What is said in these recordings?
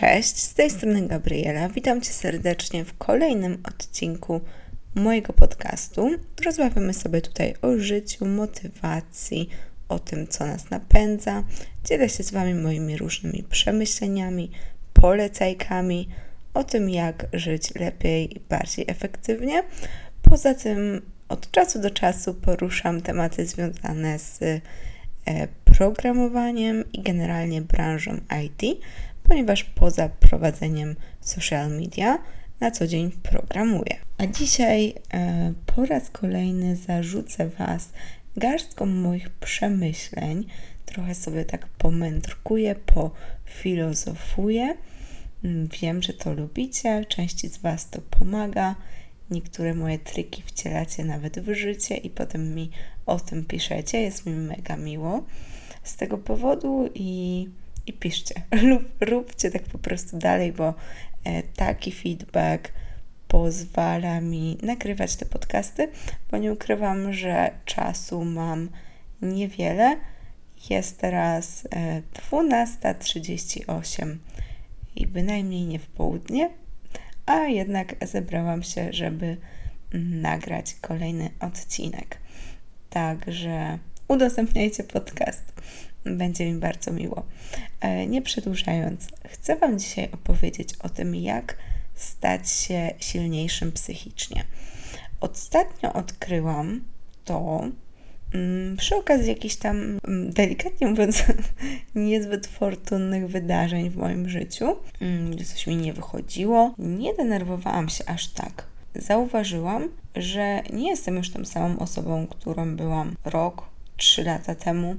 Cześć, z tej strony Gabriela. Witam Cię serdecznie w kolejnym odcinku mojego podcastu. Rozmawiamy sobie tutaj o życiu, motywacji, o tym, co nas napędza. Dzielę się z Wami moimi różnymi przemyśleniami, polecajkami o tym, jak żyć lepiej i bardziej efektywnie. Poza tym, od czasu do czasu poruszam tematy związane z e, programowaniem i generalnie branżą IT ponieważ poza prowadzeniem social media na co dzień programuję. A dzisiaj e, po raz kolejny zarzucę Was garstką moich przemyśleń. Trochę sobie tak pomędrkuję, pofilozofuję. Mm, wiem, że to lubicie, części z Was to pomaga. Niektóre moje triki wcielacie nawet w życie i potem mi o tym piszecie. Jest mi mega miło z tego powodu i i piszcie lub róbcie tak po prostu dalej, bo e, taki feedback pozwala mi nagrywać te podcasty, bo nie ukrywam, że czasu mam niewiele. Jest teraz 12.38 e, i bynajmniej nie w południe, a jednak zebrałam się, żeby nagrać kolejny odcinek. Także udostępniajcie podcast. Będzie mi bardzo miło. E, nie przedłużając, chcę Wam dzisiaj opowiedzieć o tym, jak stać się silniejszym psychicznie. Ostatnio odkryłam to mm, przy okazji jakichś tam, mm, delikatnie mówiąc, niezbyt fortunnych wydarzeń w moim życiu, mm, gdzie coś mi nie wychodziło. Nie denerwowałam się aż tak. Zauważyłam, że nie jestem już tą samą osobą, którą byłam rok, trzy lata temu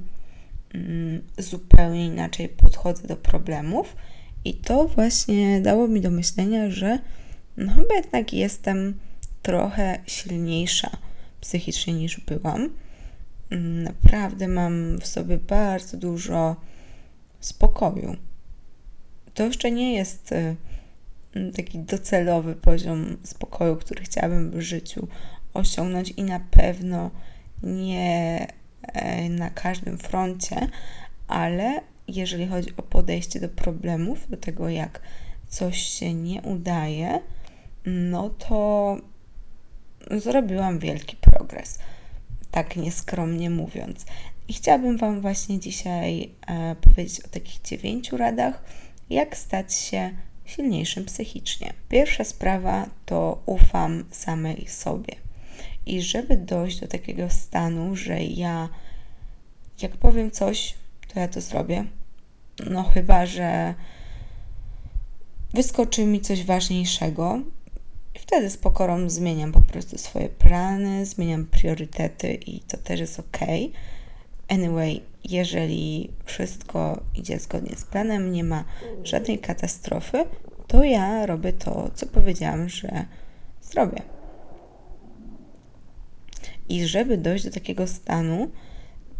Mm, zupełnie inaczej podchodzę do problemów. I to właśnie dało mi do myślenia, że no chyba jednak jestem trochę silniejsza psychicznie niż byłam. Mm, naprawdę mam w sobie bardzo dużo spokoju. To jeszcze nie jest y, mm, taki docelowy poziom spokoju, który chciałabym w życiu osiągnąć, i na pewno nie na każdym froncie, ale jeżeli chodzi o podejście do problemów, do tego, jak coś się nie udaje, no to zrobiłam wielki progres, tak nieskromnie mówiąc. I chciałabym Wam właśnie dzisiaj e, powiedzieć o takich dziewięciu radach, jak stać się silniejszym psychicznie. Pierwsza sprawa to ufam samej sobie. I żeby dojść do takiego stanu, że ja, jak powiem coś, to ja to zrobię. No, chyba że wyskoczy mi coś ważniejszego, i wtedy z pokorą zmieniam po prostu swoje plany, zmieniam priorytety i to też jest ok. Anyway, jeżeli wszystko idzie zgodnie z planem, nie ma żadnej katastrofy, to ja robię to, co powiedziałam, że zrobię. I żeby dojść do takiego stanu,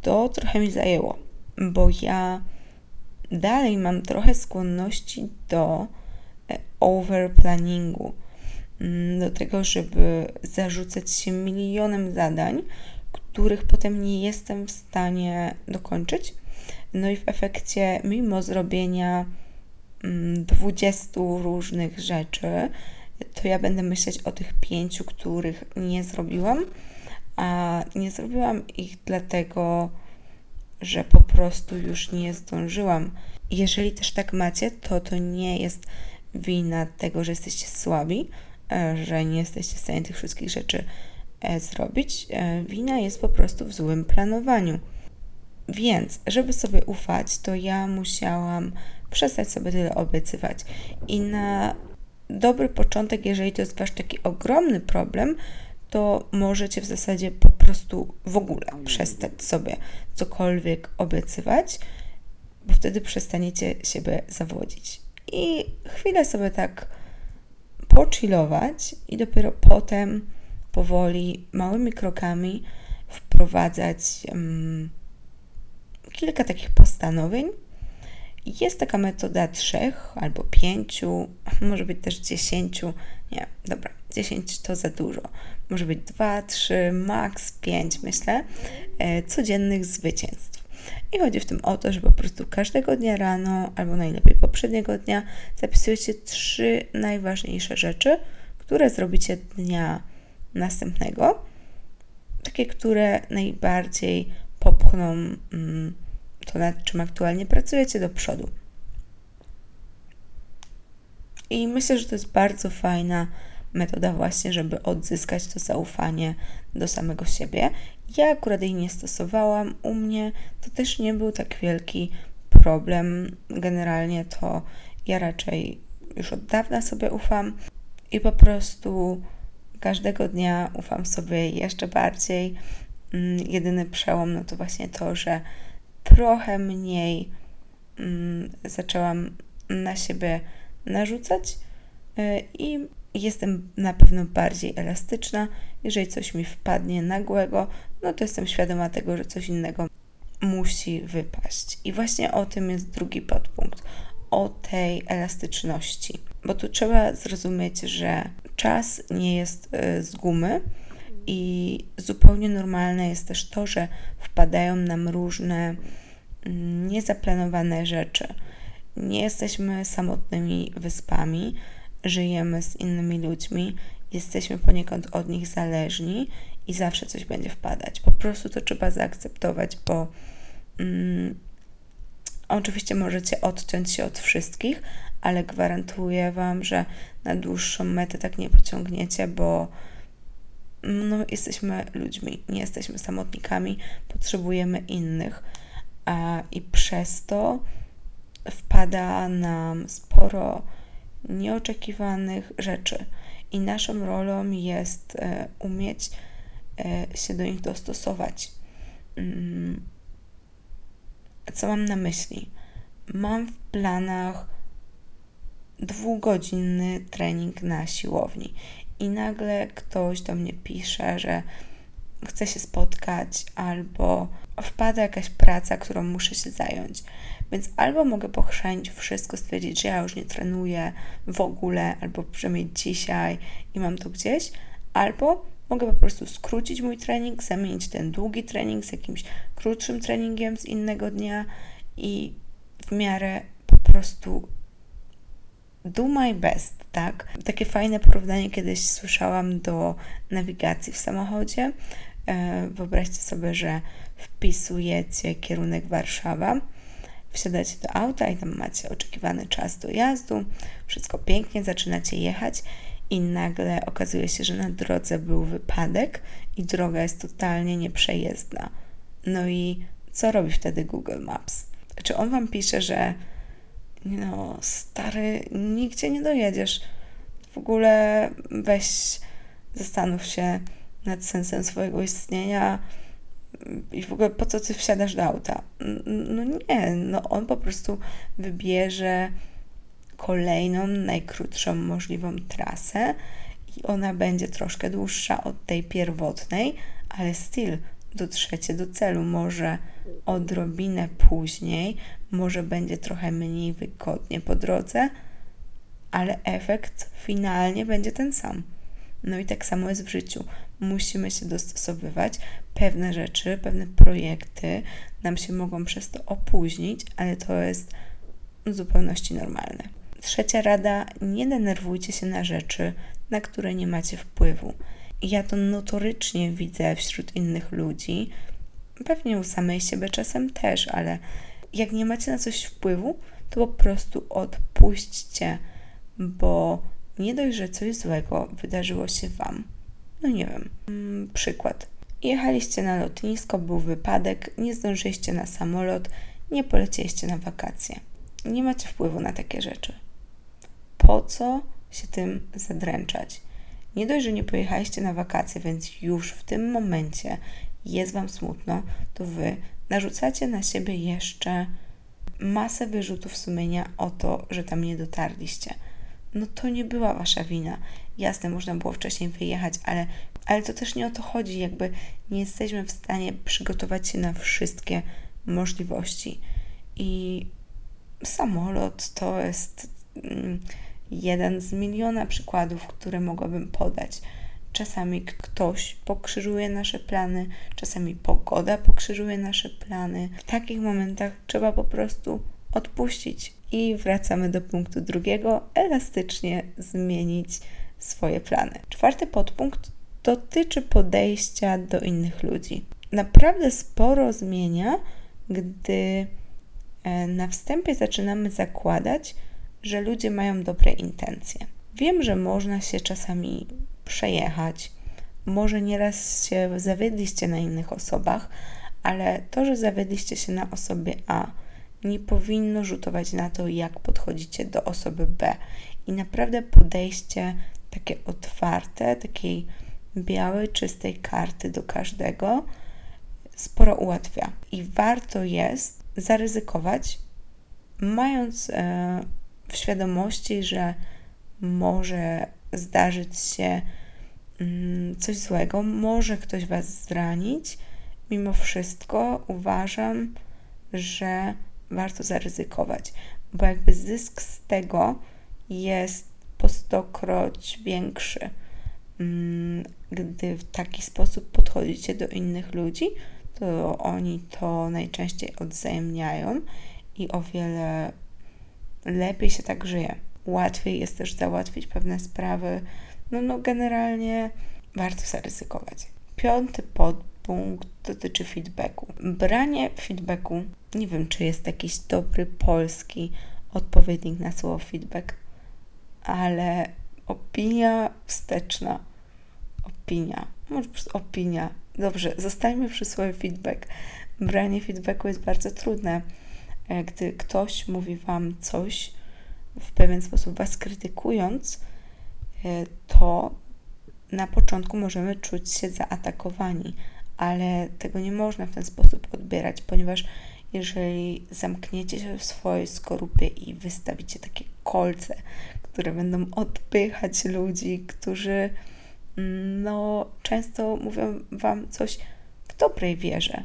to trochę mi zajęło, bo ja dalej mam trochę skłonności do e, overplanningu, mm, do tego, żeby zarzucać się milionem zadań, których potem nie jestem w stanie dokończyć. No i w efekcie, mimo zrobienia 20 mm, różnych rzeczy, to ja będę myśleć o tych pięciu, których nie zrobiłam, a nie zrobiłam ich dlatego, że po prostu już nie zdążyłam. Jeżeli też tak macie, to to nie jest wina tego, że jesteście słabi, e, że nie jesteście w stanie tych wszystkich rzeczy e, zrobić. E, wina jest po prostu w złym planowaniu. Więc, żeby sobie ufać, to ja musiałam przestać sobie tyle obiecywać. I na dobry początek, jeżeli to jest wasz taki ogromny problem, to możecie w zasadzie po prostu w ogóle przestać sobie cokolwiek obiecywać, bo wtedy przestaniecie siebie zawodzić. I chwilę sobie tak pochillować i dopiero potem powoli, małymi krokami wprowadzać um, kilka takich postanowień. Jest taka metoda trzech albo pięciu, może być też dziesięciu. Nie, dobra, dziesięć to za dużo może być 2, 3, maks 5, myślę, e, codziennych zwycięstw. I chodzi w tym o to, że po prostu każdego dnia rano, albo najlepiej poprzedniego dnia, zapisujecie trzy najważniejsze rzeczy, które zrobicie dnia następnego. Takie, które najbardziej popchną mm, to, nad czym aktualnie pracujecie do przodu. I myślę, że to jest bardzo fajna metoda właśnie, żeby odzyskać to zaufanie do samego siebie. Ja akurat jej nie stosowałam. U mnie to też nie był tak wielki problem. Generalnie to ja raczej już od dawna sobie ufam i po prostu każdego dnia ufam sobie jeszcze bardziej. Mm, jedyny przełom no to właśnie to, że trochę mniej mm, zaczęłam na siebie narzucać y, i jestem na pewno bardziej elastyczna. Jeżeli coś mi wpadnie nagłego, no to jestem świadoma tego, że coś innego musi wypaść. I właśnie o tym jest drugi podpunkt o tej elastyczności, bo tu trzeba zrozumieć, że czas nie jest y, z gumy i zupełnie normalne jest też to, że wpadają nam różne mm, niezaplanowane rzeczy. Nie jesteśmy samotnymi wyspami, żyjemy z innymi ludźmi, jesteśmy poniekąd od nich zależni i zawsze coś będzie wpadać. Po prostu to trzeba zaakceptować, bo mm, oczywiście możecie odciąć się od wszystkich, ale gwarantuję Wam, że na dłuższą metę tak nie pociągniecie, bo no, jesteśmy ludźmi, nie jesteśmy samotnikami, potrzebujemy innych. A, I przez to wpada nam sporo nieoczekiwanych rzeczy. I naszą rolą jest e, umieć e, się do nich dostosować. Mm. Co mam na myśli? Mam w planach dwugodzinny trening na siłowni i nagle ktoś do mnie pisze, że chce się spotkać albo wpada jakaś praca, którą muszę się zająć. Więc albo mogę pochrzanić wszystko, stwierdzić, że ja już nie trenuję w ogóle, albo przynajmniej dzisiaj i mam to gdzieś, albo mogę po prostu skrócić mój trening, zamienić ten długi trening z jakimś krótszym treningiem z innego dnia i w miarę po prostu do my best, tak? Takie fajne porównanie kiedyś słyszałam do nawigacji w samochodzie. E, wyobraźcie sobie, że wpisujecie kierunek Warszawa, wsiadacie do auta i tam macie oczekiwany czas dojazdu, wszystko pięknie, zaczynacie jechać i nagle okazuje się, że na drodze był wypadek i droga jest totalnie nieprzejezdna. No i co robi wtedy Google Maps? Czy on wam pisze, że no stary, nigdzie nie dojedziesz. W ogóle weź, zastanów się nad sensem swojego istnienia i w ogóle po co ty wsiadasz do auta? No nie, no on po prostu wybierze kolejną, najkrótszą możliwą trasę i ona będzie troszkę dłuższa od tej pierwotnej, ale still dotrzecie do celu. Może odrobinę później, może będzie trochę mniej wygodnie po drodze, ale efekt finalnie będzie ten sam. No i tak samo jest w życiu. Musimy się dostosowywać. Pewne rzeczy, pewne projekty nam się mogą przez to opóźnić, ale to jest w zupełności normalne. Trzecia rada: nie denerwujcie się na rzeczy, na które nie macie wpływu. Ja to notorycznie widzę wśród innych ludzi, pewnie u samej siebie czasem też, ale jak nie macie na coś wpływu, to po prostu odpuśćcie, bo nie dość, że coś złego wydarzyło się Wam. No nie wiem, mm, przykład. Jechaliście na lotnisko, był wypadek, nie zdążyliście na samolot, nie polecieliście na wakacje. Nie macie wpływu na takie rzeczy. Po co się tym zadręczać? Nie dość, że nie pojechaliście na wakacje, więc już w tym momencie jest Wam smutno, to Wy narzucacie na siebie jeszcze masę wyrzutów sumienia o to, że tam nie dotarliście. No to nie była Wasza wina. Jasne, można było wcześniej wyjechać, ale, ale to też nie o to chodzi. Jakby nie jesteśmy w stanie przygotować się na wszystkie możliwości. I samolot to jest mm, jeden z miliona przykładów, które mogłabym podać. Czasami ktoś pokrzyżuje nasze plany, czasami pogoda pokrzyżuje nasze plany. W takich momentach trzeba po prostu odpuścić i wracamy do punktu drugiego, elastycznie zmienić swoje plany. Czwarty podpunkt dotyczy podejścia do innych ludzi. Naprawdę sporo zmienia, gdy e, na wstępie zaczynamy zakładać, że ludzie mają dobre intencje. Wiem, że można się czasami przejechać, może nieraz się zawiedliście na innych osobach, ale to, że zawiedliście się na osobie A, nie powinno rzutować na to, jak podchodzicie do osoby B. I naprawdę podejście takie otwarte, takiej białej, czystej karty do każdego sporo ułatwia. I warto jest zaryzykować, mając e, w świadomości, że może zdarzyć się mm, coś złego, może ktoś Was zranić. Mimo wszystko uważam, że warto zaryzykować, bo jakby zysk z tego jest po stokroć większy. Gdy w taki sposób podchodzicie do innych ludzi, to oni to najczęściej odwzajemniają i o wiele lepiej się tak żyje. Łatwiej jest też załatwić pewne sprawy. No, no generalnie warto zaryzykować. Piąty podpunkt dotyczy feedbacku. Branie feedbacku, nie wiem, czy jest jakiś dobry polski odpowiednik na słowo feedback, ale opinia wsteczna. Opinia. Może po prostu opinia. Dobrze, zostańmy przy słowie feedback. Branie feedbacku jest bardzo trudne. E, gdy ktoś mówi Wam coś, w pewien sposób Was krytykując, e, to na początku możemy czuć się zaatakowani, ale tego nie można w ten sposób odbierać, ponieważ jeżeli zamkniecie się w swojej skorupie i wystawicie takie kolce, które będą odpychać ludzi, którzy no, często mówią Wam coś w dobrej wierze,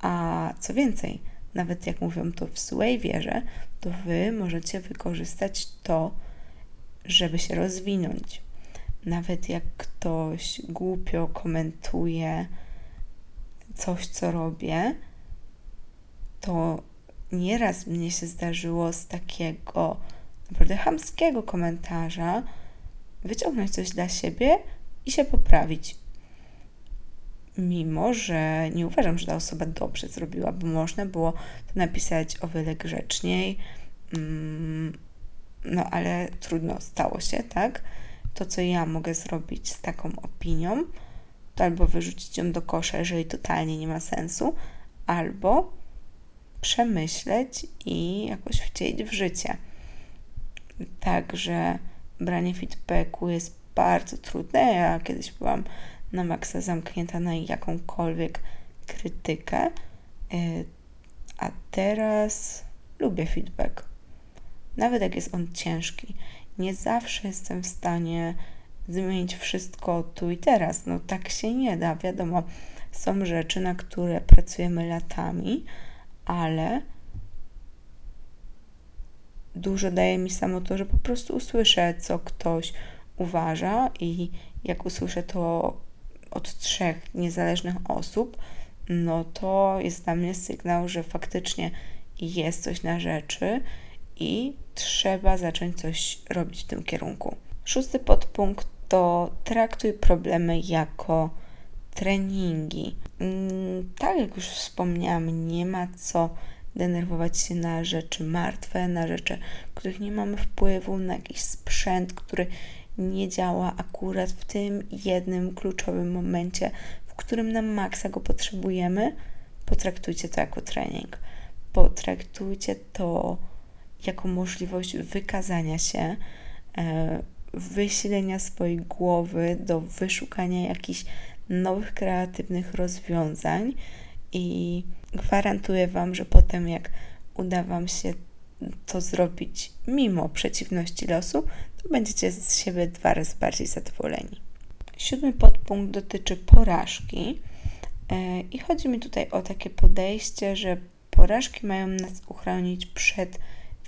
a co więcej, nawet jak mówią to w złej wierze, to Wy możecie wykorzystać to, żeby się rozwinąć. Nawet jak ktoś głupio komentuje coś, co robię, to nieraz mnie się zdarzyło z takiego naprawdę chamskiego komentarza wyciągnąć coś dla siebie i się poprawić. Mimo, że nie uważam, że ta osoba dobrze zrobiła, bo można było to napisać o wiele grzeczniej, mm, no ale trudno stało się, tak? To, co ja mogę zrobić z taką opinią, to albo wyrzucić ją do kosza, jeżeli totalnie nie ma sensu, albo przemyśleć i jakoś wcielić w życie. Także branie feedbacku jest bardzo trudne. Ja kiedyś byłam na maksa zamknięta na jakąkolwiek krytykę, e, a teraz lubię feedback. Nawet jak jest on ciężki. Nie zawsze jestem w stanie zmienić wszystko tu i teraz. No tak się nie da. Wiadomo, są rzeczy, na które pracujemy latami, ale dużo daje mi samo to, że po prostu usłyszę, co ktoś uważa i jak usłyszę to od trzech niezależnych osób, no to jest dla mnie sygnał, że faktycznie jest coś na rzeczy i trzeba zacząć coś robić w tym kierunku. Szósty podpunkt to traktuj problemy jako treningi. Mm, tak jak już wspomniałam, nie ma co denerwować się na rzeczy martwe, na rzeczy, których nie mamy wpływu, na jakiś sprzęt, który nie działa akurat w tym jednym kluczowym momencie, w którym na maksa go potrzebujemy. Potraktujcie to jako trening. Potraktujcie to jako możliwość wykazania się, e, wysilenia swojej głowy do wyszukania jakichś nowych, kreatywnych rozwiązań i gwarantuję Wam, że potem jak uda Wam się to zrobić mimo przeciwności losu, to będziecie z siebie dwa razy bardziej zadowoleni. Siódmy podpunkt dotyczy porażki e, i chodzi mi tutaj o takie podejście, że porażki mają nas uchronić przed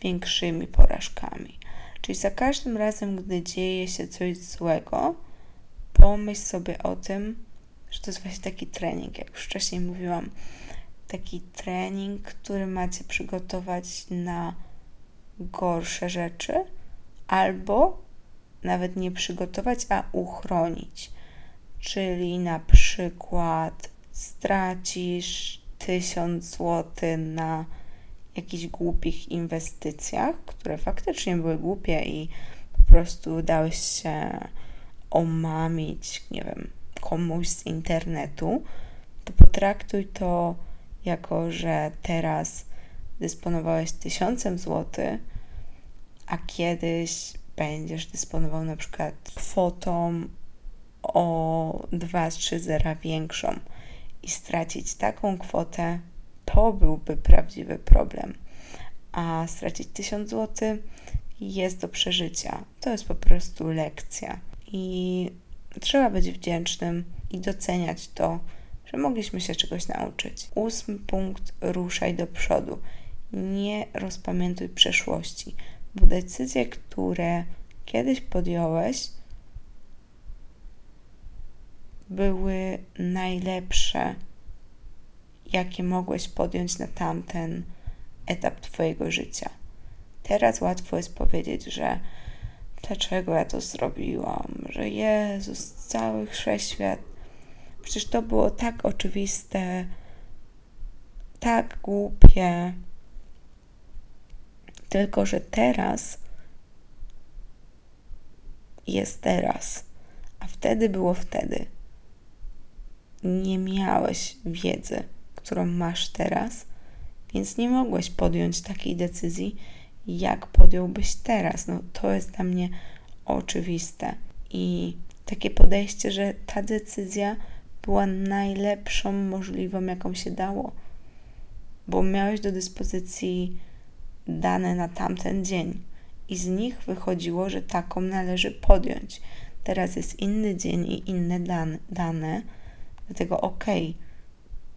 większymi porażkami. Czyli za każdym razem, gdy dzieje się coś złego, pomyśl sobie o tym, że to jest właśnie taki trening, jak już wcześniej mówiłam. Taki trening, który macie przygotować na gorsze rzeczy, albo nawet nie przygotować, a uchronić. Czyli na przykład stracisz 1000 zł na jakichś głupich inwestycjach, które faktycznie były głupie i po prostu dałeś się omamić, nie wiem, komuś z internetu, to potraktuj to jako, że teraz dysponowałeś tysiącem złotych, a kiedyś będziesz dysponował na przykład kwotą o 2-3 zera większą i stracić taką kwotę, to byłby prawdziwy problem. A stracić 1000 zł jest do przeżycia. To jest po prostu lekcja. I trzeba być wdzięcznym i doceniać to, że mogliśmy się czegoś nauczyć. Ósmy punkt: ruszaj do przodu. Nie rozpamiętuj przeszłości bo decyzje, które kiedyś podjąłeś, były najlepsze, jakie mogłeś podjąć na tamten etap Twojego życia. Teraz łatwo jest powiedzieć, że dlaczego ja to zrobiłam, że Jezus, cały wszechświat. Przecież to było tak oczywiste, tak głupie, tylko, że teraz jest teraz, a wtedy było wtedy. Nie miałeś wiedzy, którą masz teraz, więc nie mogłeś podjąć takiej decyzji, jak podjąłbyś teraz. No, to jest dla mnie oczywiste. I takie podejście, że ta decyzja była najlepszą możliwą, jaką się dało, bo miałeś do dyspozycji dane na tamten dzień i z nich wychodziło, że taką należy podjąć. Teraz jest inny dzień i inne dane, dane dlatego okay,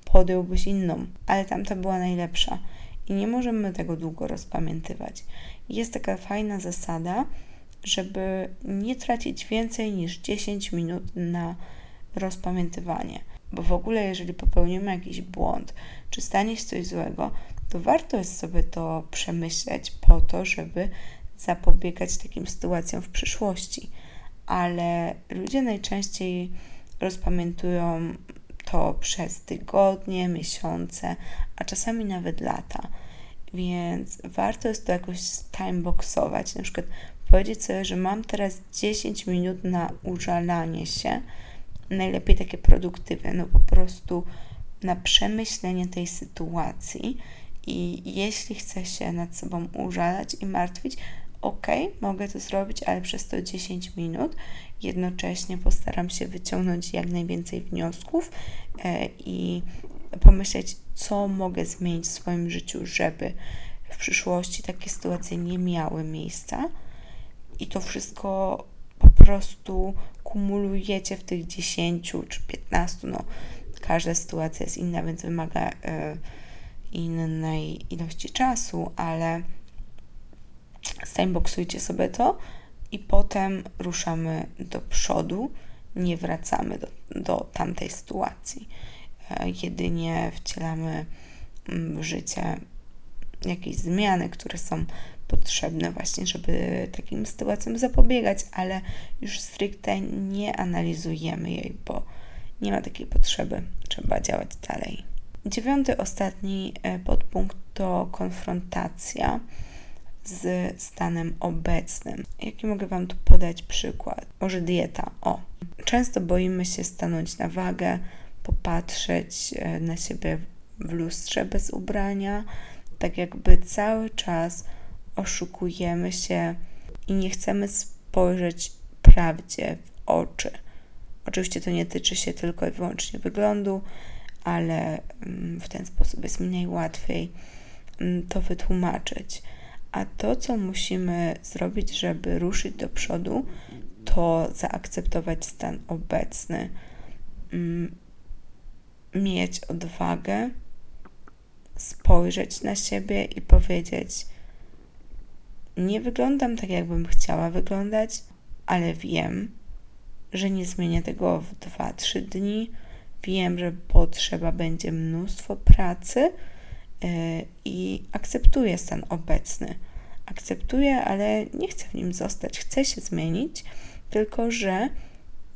podjąłbyś inną, ale tamta była najlepsza i nie możemy tego długo rozpamiętywać. Jest taka fajna zasada, żeby nie tracić więcej niż 10 minut na rozpamiętywanie. Bo w ogóle, jeżeli popełnimy jakiś błąd, czy stanie się coś złego, to warto jest sobie to przemyśleć po to, żeby zapobiegać takim sytuacjom w przyszłości. Ale ludzie najczęściej rozpamiętują to przez tygodnie, miesiące, a czasami nawet lata. Więc warto jest to jakoś timeboxować. Na przykład powiedzieć sobie, że mam teraz 10 minut na użalanie się. Najlepiej takie produktywne, no po prostu na przemyślenie tej sytuacji i jeśli chcę się nad sobą użalać i martwić, ok, mogę to zrobić, ale przez to 10 minut. Jednocześnie postaram się wyciągnąć jak najwięcej wniosków e, i pomyśleć, co mogę zmienić w swoim życiu, żeby w przyszłości takie sytuacje nie miały miejsca. I to wszystko po prostu kumulujecie w tych 10 czy 15. No, każda sytuacja jest inna, więc wymaga. E, innej ilości czasu, ale timeboxujcie sobie to i potem ruszamy do przodu, nie wracamy do, do tamtej sytuacji. E, jedynie wcielamy mm, w życie jakieś zmiany, które są potrzebne właśnie, żeby takim sytuacjom zapobiegać, ale już stricte nie analizujemy jej, bo nie ma takiej potrzeby. Trzeba działać dalej. Dziewiąty, ostatni e, podpunkt to konfrontacja z stanem obecnym. Jaki mogę Wam tu podać przykład? Może dieta. O, często boimy się stanąć na wagę, popatrzeć e, na siebie w lustrze bez ubrania, tak jakby cały czas oszukujemy się i nie chcemy spojrzeć prawdzie w oczy. Oczywiście to nie tyczy się tylko i wyłącznie wyglądu, ale mm, w ten sposób jest mniej łatwiej mm, to wytłumaczyć. A to, co musimy zrobić, żeby ruszyć do przodu, to zaakceptować stan obecny, mm, mieć odwagę, spojrzeć na siebie i powiedzieć: Nie wyglądam tak, jakbym chciała wyglądać, ale wiem, że nie zmienię tego w 2-3 dni. Wiem, że potrzeba będzie mnóstwo pracy yy, i akceptuję stan obecny. Akceptuję, ale nie chcę w nim zostać. Chcę się zmienić, tylko że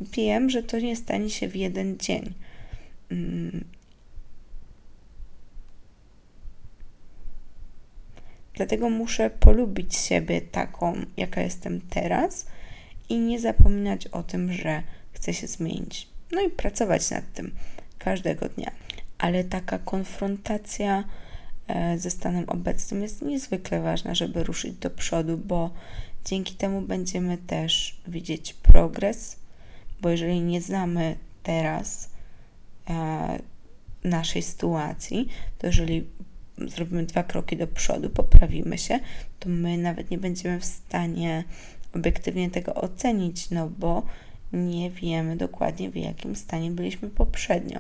wiem, że to nie stanie się w jeden dzień. Mm. Dlatego muszę polubić siebie taką, jaka jestem teraz i nie zapominać o tym, że chcę się zmienić. No i pracować nad tym każdego dnia. Ale taka konfrontacja e, ze stanem obecnym jest niezwykle ważna, żeby ruszyć do przodu, bo dzięki temu będziemy też widzieć progres, bo jeżeli nie znamy teraz e, naszej sytuacji, to jeżeli zrobimy dwa kroki do przodu, poprawimy się, to my nawet nie będziemy w stanie obiektywnie tego ocenić, no bo nie wiemy dokładnie, w jakim stanie byliśmy poprzednio.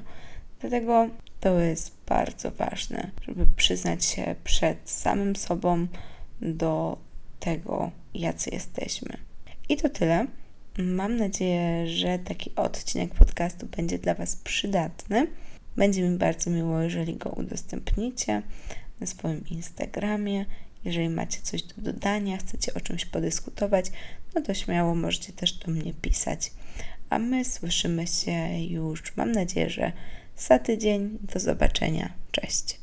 Dlatego to jest bardzo ważne, żeby przyznać się przed samym sobą do tego, jacy jesteśmy. I to tyle. Mam nadzieję, że taki odcinek podcastu będzie dla Was przydatny. Będzie mi bardzo miło, jeżeli go udostępnicie na swoim Instagramie. Jeżeli macie coś do dodania, chcecie o czymś podyskutować, no to śmiało możecie też do mnie pisać. A my słyszymy się już, mam nadzieję, że za tydzień. Do zobaczenia. Cześć.